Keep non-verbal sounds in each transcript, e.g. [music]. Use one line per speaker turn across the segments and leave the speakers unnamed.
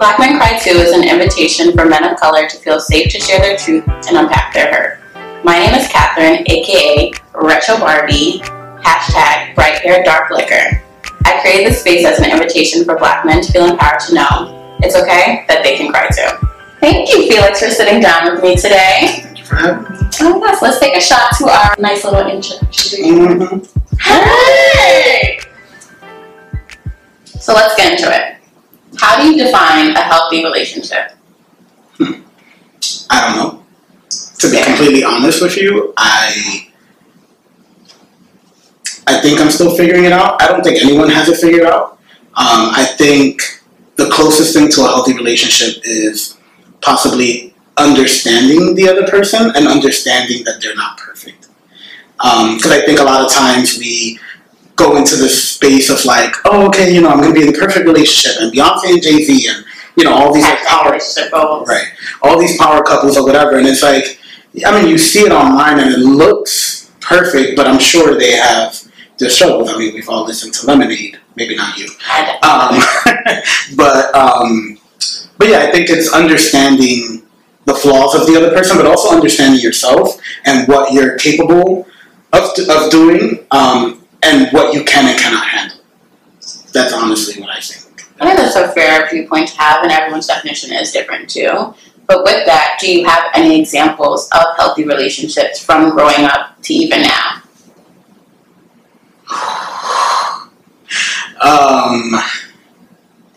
Black Men Cry Too is an invitation for men of color to feel safe to share their truth and unpack their hurt. My name is Catherine, aka Retro Barbie, hashtag bright hair dark liquor. I created this space as an invitation for black men to feel empowered to know it's okay that they can cry too. Thank you, Felix, for sitting down with me today.
Thank you for having me.
Oh, yes, let's take a shot to our nice little introduction.
Mm-hmm.
Hey! So let's get into it. How do you define a healthy relationship?
I don't know. To be completely honest with you, I I think I'm still figuring it out. I don't think anyone has it figured out. Um, I think the closest thing to a healthy relationship is possibly understanding the other person and understanding that they're not perfect. Because I think a lot of times we go into this space of like, oh, okay, you know, I'm going to be in the perfect relationship, and Beyonce and Jay Z, and you know, all these like power,
goals.
right, all these power couples or whatever, and it's like, I mean, you see it online and it looks perfect, but I'm sure they have their struggles. I mean, we've all listened to Lemonade, maybe not you, um, [laughs] but um, but yeah, I think it's understanding the flaws of the other person, but also understanding yourself and what you're capable of, of doing, um, and what you can and cannot handle. That's honestly what I think.
I think that's a fair viewpoint to have, and everyone's definition is different too. But with that, do you have any examples of healthy relationships from growing up to even now?
Um,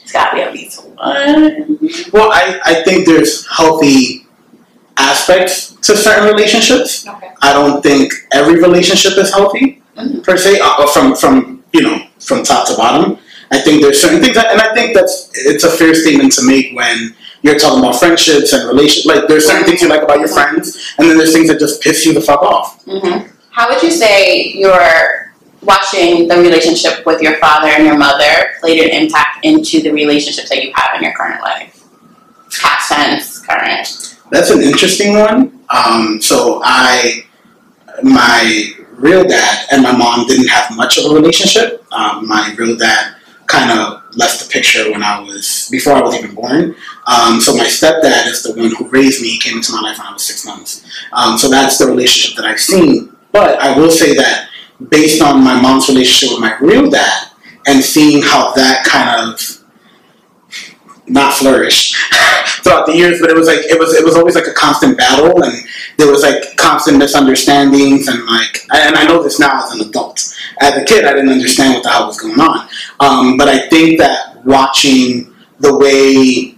It's got to be at least one.
well, I, I think there's healthy aspects to certain relationships.
Okay.
I don't think every relationship is healthy. Per se, uh, from from you know from top to bottom. I think there's certain things, that, and I think that's it's a fair statement to make when you're talking about friendships and relationships. Like there's certain things you like about your friends, and then there's things that just piss you the fuck off.
hmm How would you say your watching the relationship with your father and your mother played an impact into the relationships that you have in your current life? Past tense, current.
That's an interesting one. Um, so I, my real dad and my mom didn't have much of a relationship. Um, my real dad kind of left the picture when I was before I was even born. Um, so my stepdad is the one who raised me. He came into my life when I was six months. Um, so that's the relationship that I've seen. But I will say that based on my mom's relationship with my real dad and seeing how that kind of not flourish [laughs] throughout the years, but it was like it was it was always like a constant battle, and there was like constant misunderstandings, and like and I know this now as an adult. As a kid, I didn't understand what the hell was going on, um, but I think that watching the way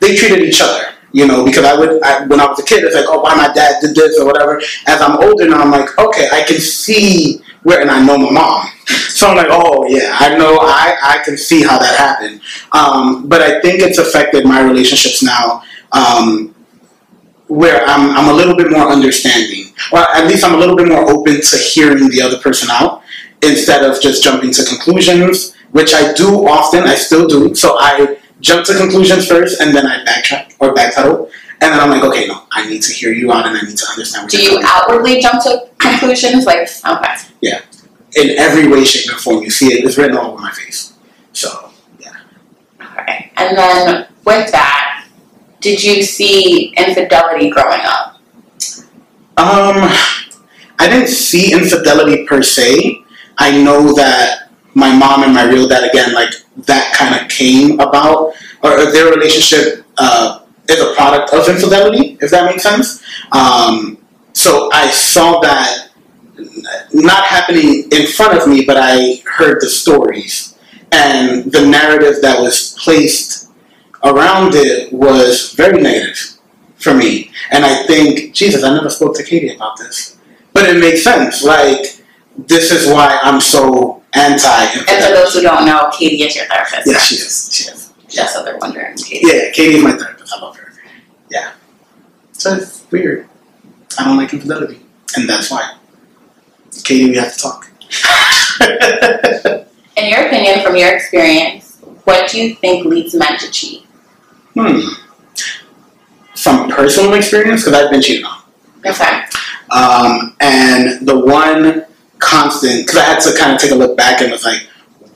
they treated each other, you know, because I would I, when I was a kid, it's like, oh, why my dad did this or whatever. As I'm older now, I'm like, okay, I can see where, and I know my mom. So I'm like, oh yeah, I know, I, I can see how that happened. Um, but I think it's affected my relationships now, um, where I'm, I'm a little bit more understanding, or at least I'm a little bit more open to hearing the other person out instead of just jumping to conclusions, which I do often. I still do. So I jump to conclusions first, and then I backtrack or backpedal. And then I'm like, okay, no, I need to hear you out, and I need to understand what
Do
you're
you
coming from.
outwardly jump to conclusions? Like, okay.
In every way, shape, and form. You see it; it's written all over my face. So, yeah.
Okay. And then with that, did you see infidelity growing up?
Um, I didn't see infidelity per se. I know that my mom and my real dad, again, like that kind of came about, or their relationship uh, is a product of infidelity, if that makes sense. Um, so I saw that not happening in front of me, but I heard the stories and the narrative that was placed around it was very negative for me. And I think, Jesus, I never spoke to Katie about this, but it makes sense. Like this is why I'm so anti.
And for those who don't know, Katie is your therapist.
yeah, she is. She is.
Just so they're wondering, Katie.
Yeah, Katie is my therapist. I love her. Yeah. So it's weird. I don't like infidelity, and that's why. Katie, we have to talk. [laughs]
In your opinion, from your experience, what do you think leads men to cheat?
hmm. From personal experience, because I've been cheated on.
Okay.
Um, and the one constant, because I had to kind of take a look back and was like,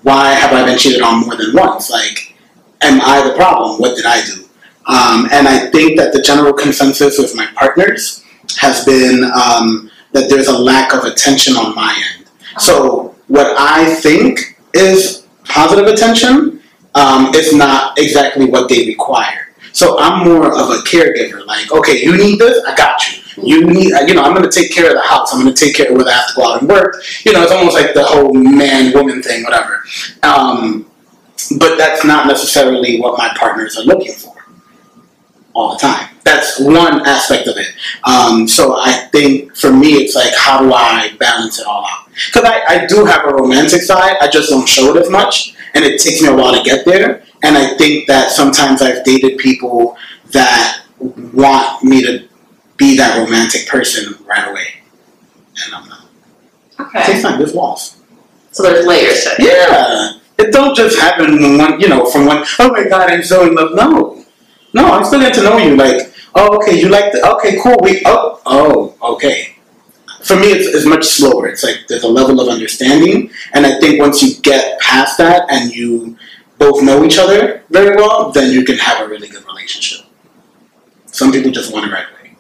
why have I been cheated on more than once? Like, am I the problem? What did I do? Um, and I think that the general consensus with my partners has been um, that there's a lack of attention on my end. So what I think is positive attention um, is not exactly what they require. So I'm more of a caregiver. Like, okay, you need this, I got you. You need, you know, I'm going to take care of the house. I'm going to take care of whether I have to go out and work. You know, it's almost like the whole man woman thing, whatever. Um, but that's not necessarily what my partners are looking for all the time. That's one aspect of it. Um, so I think for me, it's like, how do I balance it all out? Because I, I do have a romantic side, I just don't show it as much, and it takes me a while to get there. And I think that sometimes I've dated people that want me to be that romantic person right away, and I'm not.
Okay.
It takes time. There's walls.
So there's layers to it.
Yeah, it don't just happen when one, you know, from one. Oh my God, I'm so in love. No, no, I'm still getting to know you. Like, oh, okay, you like the. Okay, cool. We. Oh, oh, okay. For me, it's, it's much slower. It's like there's a level of understanding, and I think once you get past that and you both know each other very well, then you can have a really good relationship. Some people just want it right away.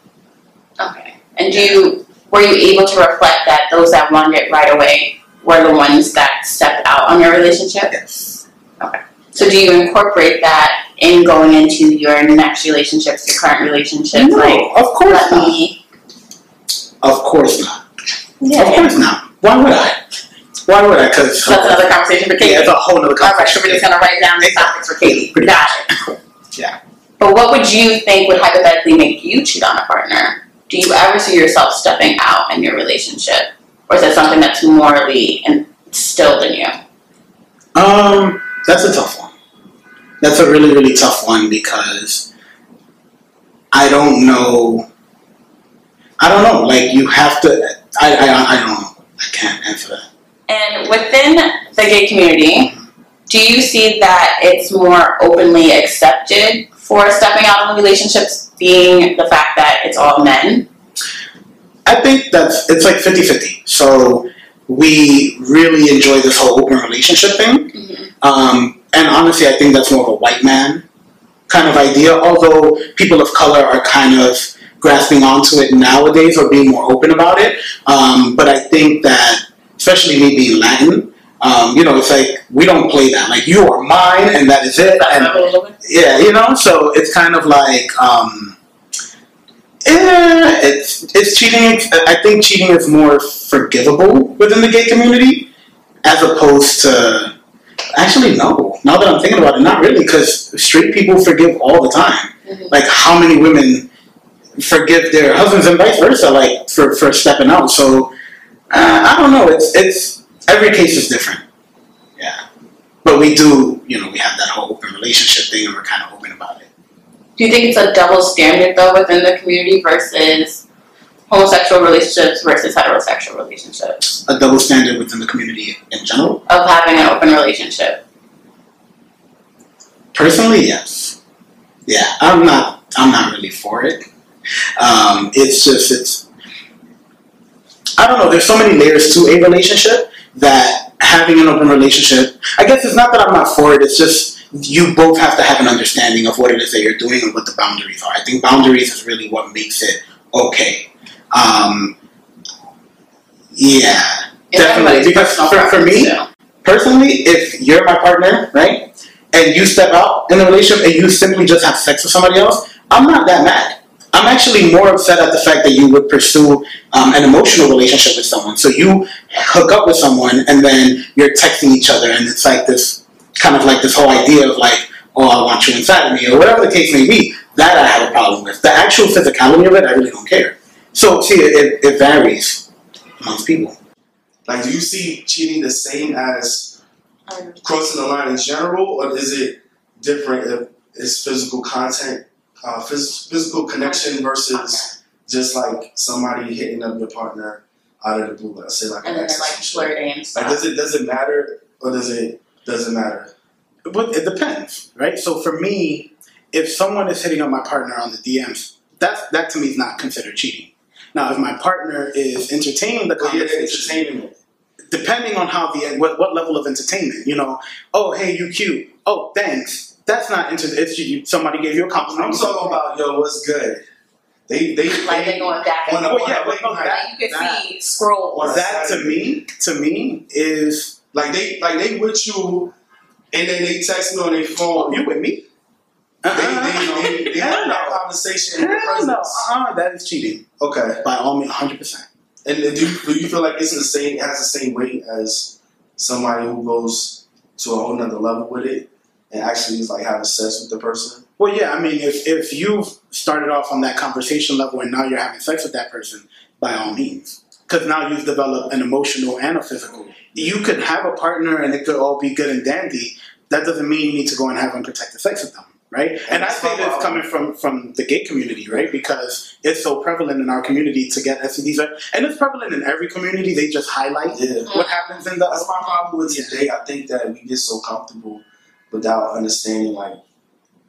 Okay. And do you were you able to reflect that those that wanted it right away were the ones that stepped out on your relationship?
Yes. Okay.
So do you incorporate that in going into your next relationships, your current relationships?
No,
Like
of course not.
me
Of course not.
Yeah.
Of course not. Why would I? Why would I? Because
that's another conversation for Katie.
Yeah, it's a whole
All right, so
conversation.
we're just gonna write down the topics for Katie.
Pretty
Got
much.
it.
Yeah.
But what would you think would hypothetically make you cheat on a partner? Do you ever see yourself stepping out in your relationship? Or is that something that's morally instilled in you?
Um, that's a tough one. That's a really, really tough one because I don't know. I don't know. Like you have to. I. I. I don't know. I can't answer that.
And within the gay community, do you see that it's more openly accepted for stepping out in relationships being the fact that it's all men?
I think that's it's like 50-50. So we really enjoy this whole open relationship thing. Um, and honestly, I think that's more of a white man kind of idea. Although people of color are kind of grasping onto it nowadays or being more open about it. Um, but I think that, especially me being Latin, um, you know, it's like we don't play that. Like you are mine, and that is it. And yeah, you know, so it's kind of like, um, yeah, it's it's cheating. I think cheating is more forgivable within the gay community, as opposed to actually no. Now that I'm thinking about it, not really, because straight people forgive all the time.
Mhm.
Like how many women forgive their husbands and vice versa, like for for stepping out. So uh, I don't know. It's it's every case is different. Yeah, but we do, you know, we have that whole open relationship thing, and we're kind of open about it.
Do you think it's a double standard though within the community versus homosexual relationships versus heterosexual relationships
A double standard within the community in general.
of having an open relationship?
Personally, yes. Yeah, I'm not. I'm not really for it. Um, it's just it's. I don't know. There's so many layers to a relationship that having an open relationship. I guess it's not that I'm not for it. It's just you both have to have an understanding of what it is that you're doing and what the boundaries are. I think boundaries is really what makes it okay. Um, yeah, Definitely, because for- for me, personally, if you're my partner, right, and you step out in a relationship and you simply just have sex with somebody else, I'm not that mad. I'm actually more upset at the fact that you would pursue um, an emotional relationship with someone. So you hook up with someone and then you're texting each other, and it's like this kind of like this whole idea of like, oh, I want you inside of me, or whatever the case may be. That I have a problem with. The actual physicality of it, I really don't care. So see, it, it varies amongst people.
Like, do you see cheating the same as crossing the line in general, or is it different if it's physical content, uh, phys- physical connection versus just like somebody hitting up your partner out of the blue? Let's say like
and
an
then like
or some shit.
flirting and
Like, does it does it matter, or does it doesn't matter?
But it depends, right? So for me, if someone is hitting up my partner on the DMs, that that to me is not considered cheating. Now, if my partner is entertaining the
But yeah, entertaining it.
Depending on how the what, what level of entertainment, you know, oh hey, you cute, oh thanks, That's not inter. It's you, somebody gave you a compliment.
I'm talking about yo, what's good? They they
Like they going back and
a,
Well, yeah,
a
but
late
no,
night.
that-
you can
that-
see scrolls.
Or
that to me, to me is
like they like they with you, and then they text me on their phone.
Oh, you with me.
They
Uh-uh.
they they, they
Hell [laughs]
have that
no.
conversation in your
Hell no.
presence.
Uh-uh, that is cheating
Okay,
by all means, hundred percent.
And do you, do you feel like it's the same? Has the same weight as somebody who goes to a whole nother level with it and actually is like having sex with the person.
Well, yeah, I mean, if if you've started off on that conversation level and now you're having sex with that person, by all means, because now you've developed an emotional and a physical. You could have a partner and it could all be good and dandy. That doesn't mean you need to go and have unprotected sex with them, right? And I say this coming from from the gay community, right? Because it's so prevalent in our community to get STDs, right? and it's prevalent in every community. They just highlight
Yeah.
what happens in the.
That's my problem with today. I think that we get so comfortable without understanding like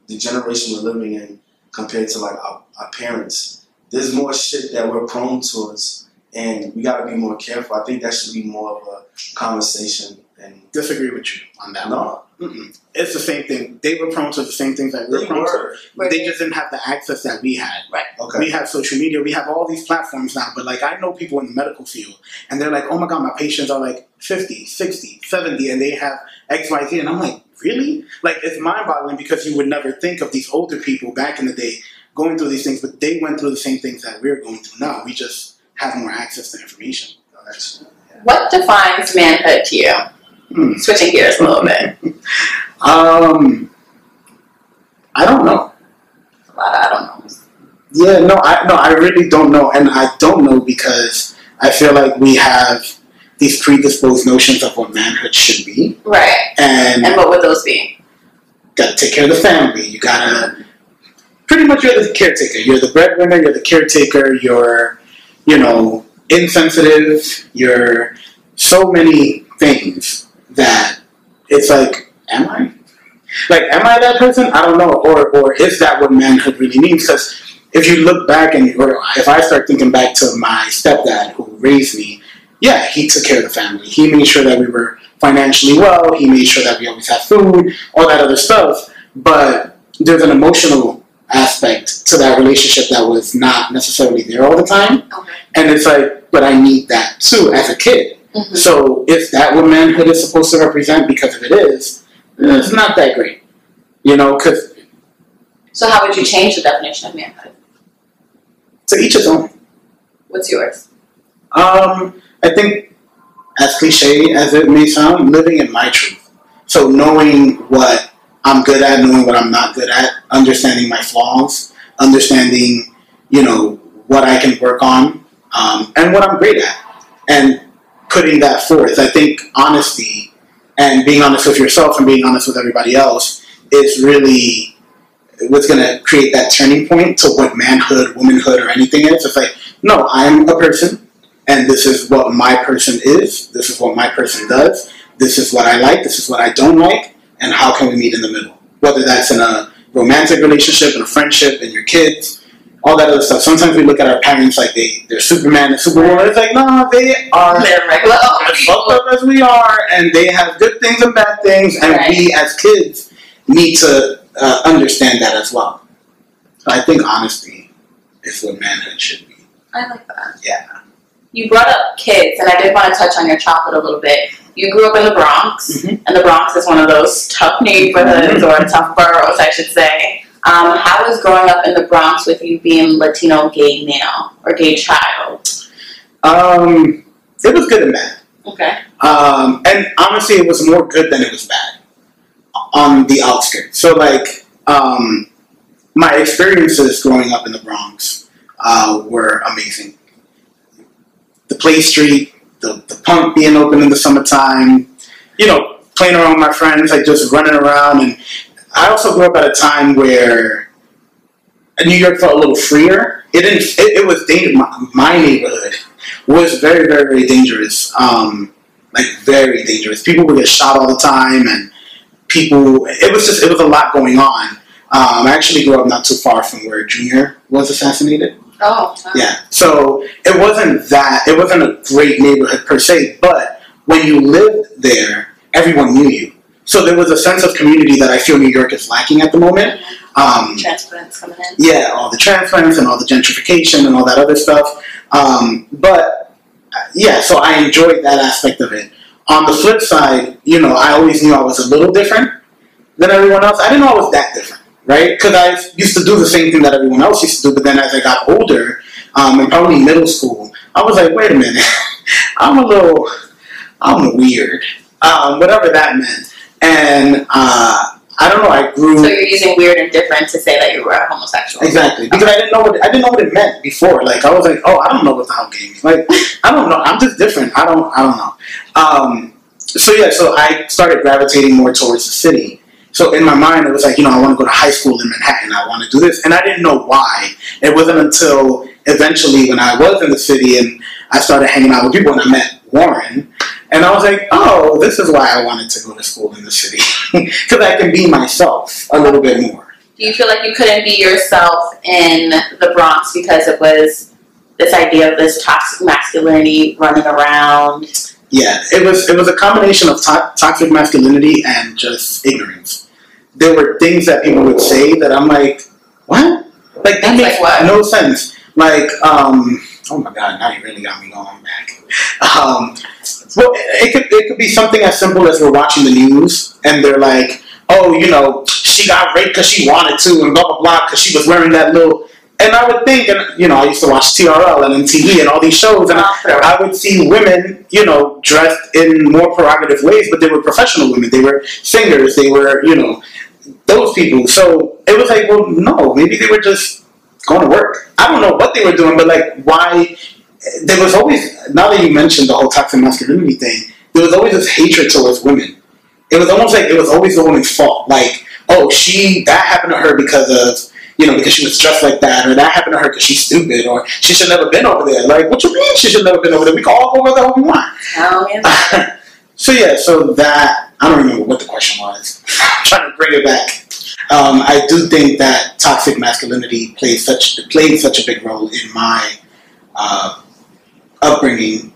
the generation we're living in compared to like our, our parents. There's more shit that we're prone towards, and we got to be more careful. I think that should be more of a conversation. And
Disagree with you on that. one.
No,
Mm-mm. It's the same thing. They were prone to the same things that we were prone to.
were
They just didn't have the access that we had. Right.
okay.
We have social media, we have all these platforms now, but like I know people in the medical field and they're like, oh my God, my patients are like 50, 60, 70, and they have XYZ. And I'm like, really? Like it's mind boggling because you would never think of these older people back in the day going through these things, but they went through the same things that we're going through now. We just have more access to information.
What defines manhood to you? Switching gears a little bit.
Um, I don't know.
A lot of I don't know.
Yeah, no, I no, I really don't know, and I don't know because I feel like we have these predisposed notions of what manhood should be,
Right.
and
And what would those be?
got to take care of the family. You gotta pretty much you're the caretaker. You're the breadwinner. You're the caretaker. You're you know insensitive. You're so many things that it's like, am I? Like, am I that person? I don't know. Or or is that what manhood really means? Because if you look back and or if I start thinking back to my stepdad who raised me, yeah, he took care of the family. He made sure that we were financially well. He made sure that we always had food, all that other stuff. But there's an emotional aspect to that relationship that was not necessarily there all the time.
Okay.
And it's like, but I need that too as a kid.
Mhm.
So if that what manhood is supposed to represent? Because if it is, it's not that great. You know, because
So how would you change the definition of manhood?
to each his own.
What's yours?
Um, I think, as cliche as it may sound, living in my truth. So knowing what I'm good at, knowing what I'm not good at, understanding my flaws, understanding, you know, what I can work on, um, and what I'm great at, and putting that forth. I think honesty and being honest with yourself and being honest with everybody else is really what's going to create that turning point to what manhood, womanhood, or anything is. It's like, no, I'm a person, and this is what my person is. This is what my person does. This is what I like. This is what I don't like. And how can we meet in the middle? Whether that's in a romantic relationship, in a friendship, in your kids, all that other stuff. Sometimes we look at our parents like they, they're Superman and Superwoman. It's like, no, they are
They're regular.
As fucked up as we are, and they have good things and bad things, and
Right.
we as kids need to uh, understand that as well. So I think honesty is what manhood should be.
I like that.
Yeah.
You brought up kids, and I did want to touch on your childhood a little bit. You grew up in the Bronx,
Mhm.
and the Bronx is one of those tough neighborhoods or tough boroughs, I should say. Um, how was growing up in the Bronx with you being Latino gay male or gay child?
Um, it was good and bad.
Okay.
Um, and honestly, it was more good than it was bad on the outskirts. So, like, um, my experiences growing up in the Bronx uh, were amazing. The Play Street, the, the punk being open in the summertime, you know, playing around with my friends, like just running around. And I also grew up at a time where New York felt a little freer. It didn't. It, it was dangerous. My, my neighborhood was very, very, very dangerous. Um, like very dangerous. People would get shot all the time, and people. It was just. It was a lot going on. Um, I actually grew up not too far from where Junior was assassinated.
Oh.
Yeah. So it wasn't that. It wasn't a great neighborhood per se, but when you lived there, everyone knew you. So there was a sense of community that I feel New York is lacking at the moment. Um,
Transplants coming in.
yeah, all the transplants and all the gentrification and all that other stuff. Um, but uh, yeah, so I enjoyed that aspect of it. On the flip side, you know, I always knew I was a little different than everyone else. I didn't know I was that different, right? Because I used to do the same thing that everyone else used to do, but then as I got older, um, and probably middle school, I was like, wait a minute, [laughs] I'm a little, I'm weird, um, whatever that meant. And uh, I don't know, I grew.
So you're using weird and different to say that you were a homosexual.
Exactly, because I didn't know what I didn't know what it meant before. Like I was like, oh, I don't know what the hell game. is. Like I don't know. I'm just different. I don't. I don't know. Um, so yeah, so I started gravitating more towards the city. So in my mind, it was like, you know, I want to go to high school in Manhattan. I want to do this, and I didn't know why. It wasn't until eventually when I was in the city and I started hanging out with people, and I met Warren, and I was like, oh, this is why I wanted to go to school in the city [laughs] because I can be myself a little bit more.
Do you feel like you couldn't be yourself in the Bronx because it was this idea of this toxic masculinity running around?
Yeah, it was it was a combination of to- toxic masculinity and just ignorance. There were things that people would say that I'm like, what? Like that makes
like
no sense. Like, um, oh my god, now you really got me going back. [laughs] Um, well, it, it could it could be something as simple as we're watching the news and they're like, oh, you know, she got raped because she wanted to, and blah blah blah, because she was wearing that little. And I would think, and you know, I used to watch TRL and MTV and all these shows, and I, oh, I would see women, you know, dressed in more prerogative ways, but they were professional women. They were singers. They were, you know, those people. So it was like, well, no, maybe they were just going to work. I don't know what they were doing, but like, why? There was always, now that you mentioned the whole toxic masculinity thing, there was always this hatred towards women. It was almost like it was always the woman's fault. Like, oh, she that happened to her because of you know because she was dressed like that, or that happened to her because she's stupid, or she should never been over there. Like, what you mean she should never been over there? We can all go where the hell we want.
Yeah. [laughs]
so yeah, so that I don't remember what the question was. I'm [laughs] trying to bring it back. Um, I do think that toxic masculinity plays such played such a big role in my uh, upbringing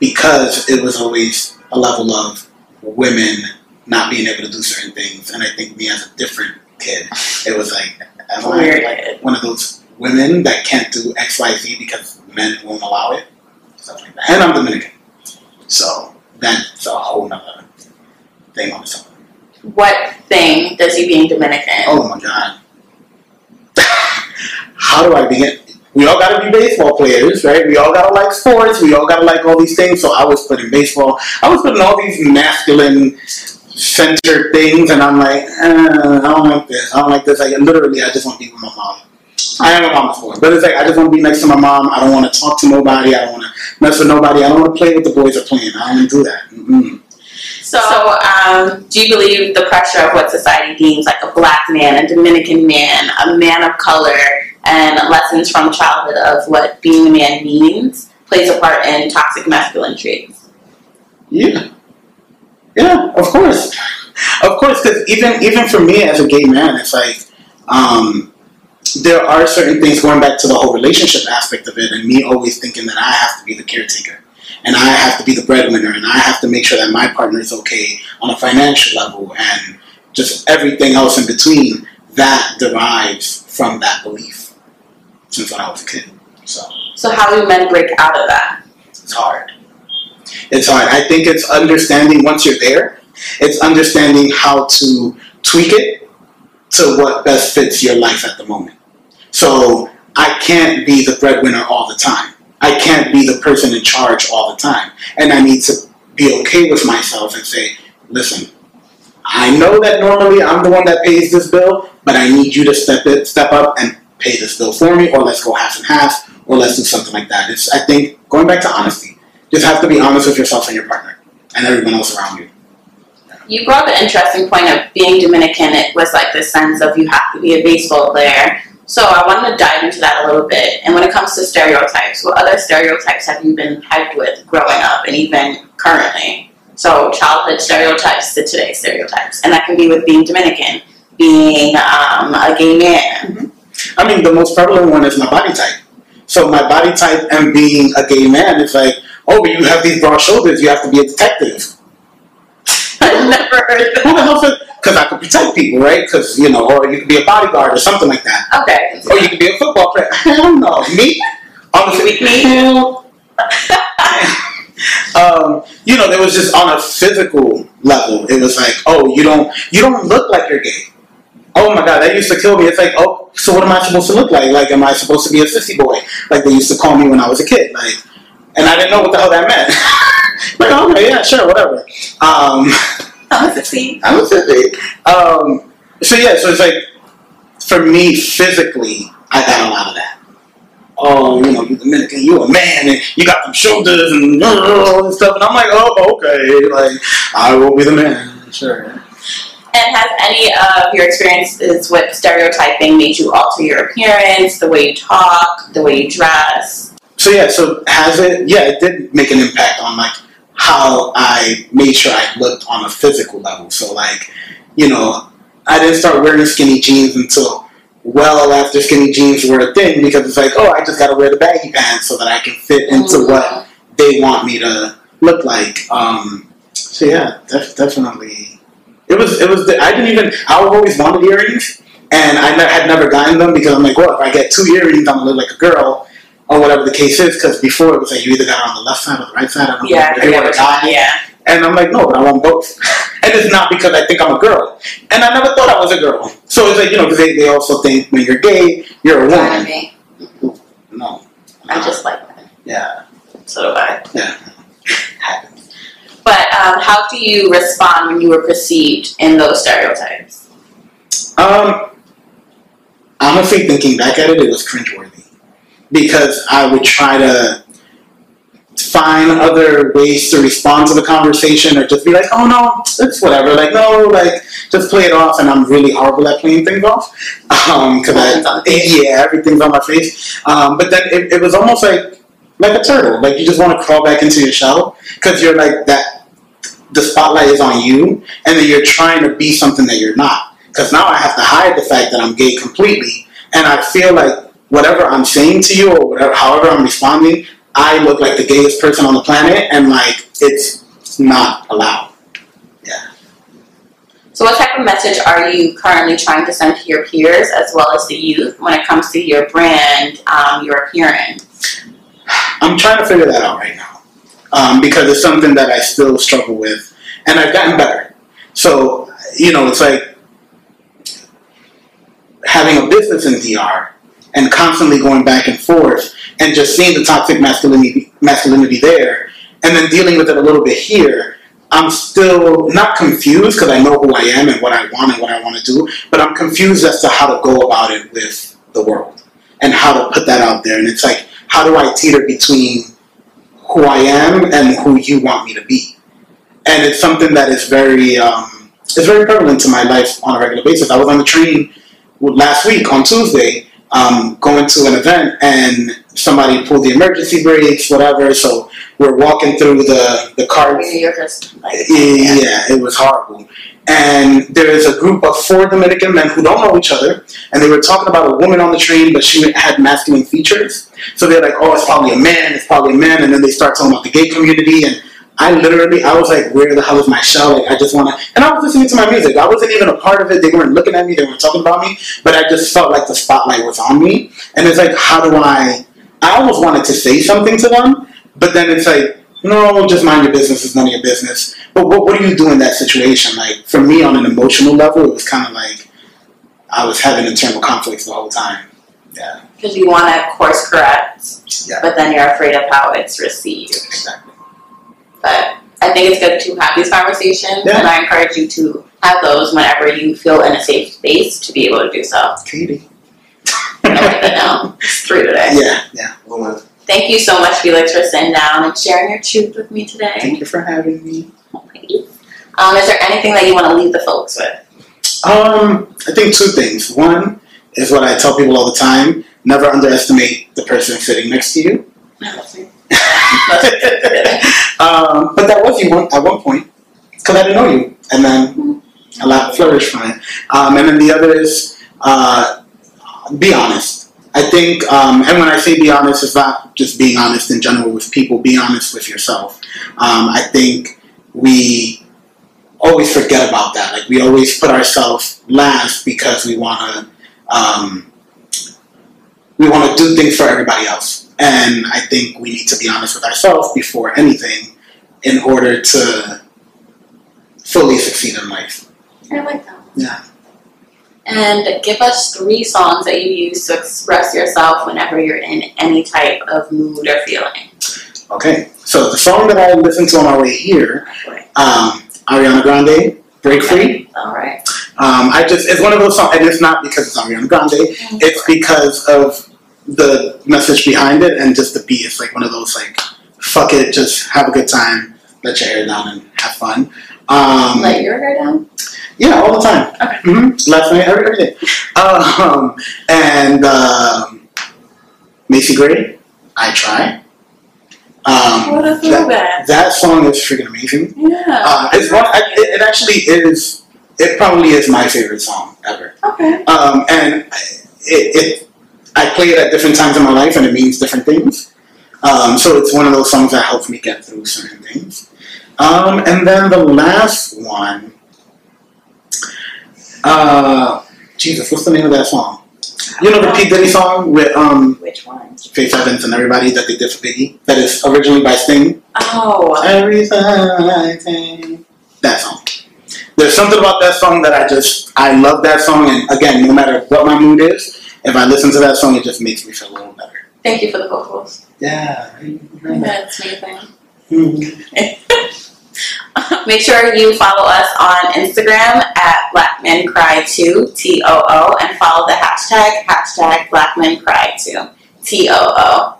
because it was always a level of women not being able to do certain things, and I think me as a different kid, it was like, am I like one of those women that can't do X, Y, Z because men won't allow it, stuff like that. And I'm Dominican, so that's a whole nother thing on its own.
What thing does you being Dominican?
Oh my god. [laughs] How do I begin? We all gotta be baseball players, right? We all gotta like sports. We all gotta like all these things. So I was putting baseball. I was putting all these masculine centered things, and I'm like, uh, I don't like this. I don't like this. Like literally, I just want to be with my mom. I am a mama's boy, but it's like I just want to be next to my mom. I don't want to talk to nobody. I don't want to mess with nobody. I don't want to play with the boys are playing. I don't to do that. Mm-mm.
So, um, do you believe the pressure of what society deems like a black man, a Dominican man, a man of color, and lessons from childhood of what being a man means plays a part in toxic masculine traits?
Yeah. Yeah, of course. Of course, because even even for me as a gay man, it's like um, there are certain things going back to the whole relationship aspect of it, and me always thinking that I have to be the caretaker, and I have to be the breadwinner, and I have to make sure that my partner is okay on a financial level, and just everything else in between. That derives from that belief since I was a kid. So
So, how do men break out of that?
it's hard. It's hard. I think it's understanding once you're there, it's understanding how to tweak it to what best fits your life at the moment. So I can't be the breadwinner all the time. I can't be the person in charge all the time. And I need to be okay with myself and say, listen, I know that normally I'm the one that pays this bill, but I need you to step it, step up and pay this bill for me, or let's go half and half, or let's do something like that. It's I think going back to honesty. Just have to be honest with yourself and your partner and everyone else around you.
You brought up an interesting point of being Dominican. It was like the sense of you have to be a baseball player. So I wanted to dive into that a little bit. And when it comes to stereotypes, what other stereotypes have you been hyped with growing up and even currently? So childhood stereotypes to today's stereotypes, and that can be with being Dominican, being um, a gay man.
I mean, the most prevalent one is my body type. So my body type and being a gay man, it's like, oh, but you have these broad shoulders, you have to be a detective. [laughs]
no, never heard
Who the hell said? Because I could protect people, right? Because you know, or you could be a bodyguard or something like that.
Okay.
Or you could be a football player. [laughs] Hell no, me. Honestly,
Me?
hell. [laughs] um, you know, there was just on a physical level. It was like, oh, you don't, you don't look like you're gay. Oh my god, that used to kill me. It's like, oh, so what am I supposed to look like? Like, am I supposed to be a sissy boy? Like they used to call me when I was a kid. Like, and I didn't know what the hell that meant. [laughs] like, okay, yeah, sure, whatever. Um,
I'm a sissy.
I was sissy. Um, so yeah, so it's like for me physically, I got a lot of that. Oh, you know, you Dominican, you a man, and you got them shoulders and all this stuff, and I'm like, oh, okay, like I will be the man, sure.
And has any of your experiences with stereotyping made you alter your appearance, the way you talk, the way you dress?
So yeah, so has it? Yeah, it did make an impact on like how I made sure I looked on a physical level. So like, you know, I didn't start wearing skinny jeans until well after skinny jeans were a thing because it's like, oh, I just got to wear the baggy pants so that I can fit into
Mm.
what they want me to look like. Um, so yeah, def- definitely. It was. It was. The, I didn't even. I always wanted earrings, and I ne- had never gotten them because I'm like, well, if I get two earrings, I'm gonna look like a girl. Or whatever the case is, because before it was like you either got on the left side or the right side. I don't
Yeah,
know.
I
If you
forget
want
which
to die,
one. Yeah.
and I'm like, no, but I want both. [laughs] and it's not because I think I'm a girl. And I never thought I was a girl. So it's like, you know, because they, they also think when you're gay, you're a woman. No.
I just like that.
Yeah.
So do I.
Yeah.
But um, how do you respond when you were perceived in those stereotypes?
Um, honestly, thinking back at it, it was cringeworthy. Because I would try to find other ways to respond to the conversation or just be like, oh no, it's whatever. Like, no, like, just play it off. And I'm really horrible at playing things off. Um, cause I, yeah, everything's on my face. Um, but then it, it was almost like, like a turtle. Like, you just want to crawl back into your shell because you're like that, the spotlight is on you and then you're trying to be something that you're not. Because now I have to hide the fact that I'm gay completely. And I feel like whatever I'm saying to you or whatever, however I'm responding, I look like the gayest person on the planet, and like it's not allowed.
So, what type of message are you currently trying to send to your peers as well as the youth when it comes to your brand, um, your appearance?
I'm trying to figure that out right now um, because it's something that I still struggle with, and I've gotten better. So you know, it's like having a business in DR and constantly going back and forth, and just seeing the toxic masculinity masculinity there, and then dealing with it a little bit here. I'm still not confused because I know who I am and what I want and what I want to do, but I'm confused as to how to go about it with the world and how to put that out there. And it's like, how do I teeter between who I am and who you want me to be? And it's something that is very, um, it's very prevalent to my life on a regular basis. I was on the train last week on Tuesday, um, going to an event, and somebody pulled the emergency brakes, whatever. So we're walking through the the car.
Like,
Yeah, it was horrible. And there is a group of four Dominican men who don't know each other, and they were talking about a woman on the train, but she had masculine features. So they're like, "Oh, it's probably a man. It's probably a man." And then they start talking about the gay community, and I literally, I was like, "Where the hell is my shell?" Like, I just want to. And I was listening to my music. I wasn't even a part of it. They weren't looking at me. They weren't talking about me. But I just felt like the spotlight was on me, and it's like, how do I? I almost wanted to say something to them, but then it's like, no, just mind your business. It's none of your business. But what, what do you do in that situation? Like for me, on an emotional level, it was kind of like I was having internal conflicts the whole time. Yeah,
because you want to course correct,
Yeah.
but then you're afraid of how it's received.
exactly.
But I think it's good to have these conversations,
Yeah.
and I encourage you to have those whenever you feel in a safe space to be able to do so.
Katie. [laughs]
I down. It's three today.
yeah, yeah. Well,
Thank you so much, Felix, for sitting down and sharing your truth with me today.
thank you for having me.
Um, is there anything that you want to leave the folks with?
Um, I think two things. One is what I tell people all the time: never underestimate the person sitting next to you. [laughs] um, but that was you one, at one point because I didn't know you, and then a lot flourished from it. Um, and then the other is uh, be honest. I think, um, and when I say be honest, it's not just being honest in general with people. Be honest with yourself. Um, I think we. Always forget about that. Like we always put ourselves last because we want to um, we want to do things for everybody else. And I think we need to be honest with ourselves before anything in order to fully succeed in life.
I like that.
Yeah.
And give us three songs that you use to express yourself whenever you're in any type of mood or feeling.
Okay. So the song that I listened to on my way here, um, Ariana Grande, Break Free.
All right.
Um, I just it's one of those songs, and it's not because it's Ariana Grande. It's because of the message behind it and just the beat. It's like one of those like, fuck it, just have a good time, let your hair down and have fun. Um,
Let your hair down.
yeah, all the time.
Okay.
hmm Last night, every, every day. Um, and um, Macy Gray, I try. Um,
What a
that,
throwback.
that song is freaking amazing.
Yeah.
Uh, it's one. I, it, it actually is. It probably is my favorite song ever.
okay.
Um, and it, it, I play it at different times in my life, and it means different things. Um, so it's one of those songs that helps me get through certain things. Um, and then the last one, uh, Jesus, what's the name of that song? You know the P Diddy song with um,
Which one?
Faith Evans and everybody that they did for Biggie. That is originally by Sting.
Oh.
Everything I think. That song. There's something about that song that I just I love that song, and again, no matter what my mood is, if I listen to that song, it just makes me feel a little better.
Thank you for the vocals.
Yeah.
That's amazing.
Mhm. [laughs] [laughs]
Make sure you follow us on Instagram at Black Men Cry 2 T O O and follow the hashtag hashtag Black Men Cry 2 T O O.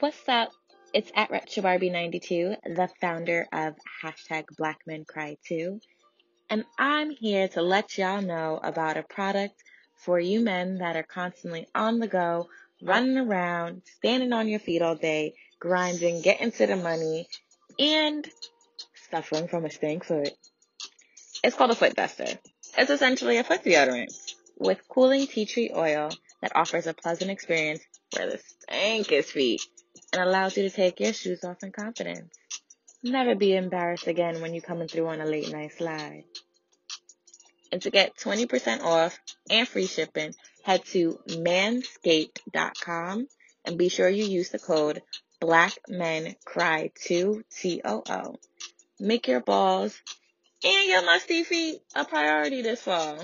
What's up? It's at RetroBarbie92, the founder of hashtag Black Men Cry Too, and I'm here to let y'all know about a product for you men that are constantly on the go, running around, standing on your feet all day, grinding, getting to the money, and suffering from a stank foot. It's called a foot duster. It's essentially a foot deodorant with cooling tea tree oil that offers a pleasant experience for the stankiest feet and allows you to take your shoes off in confidence. Never be embarrassed again when you're coming through on a late night slide. And to get 20% off and free shipping, head to manscaped.com and be sure you use the code BlackMenCry2 T-O-O. Make your balls and your musty feet a priority this fall.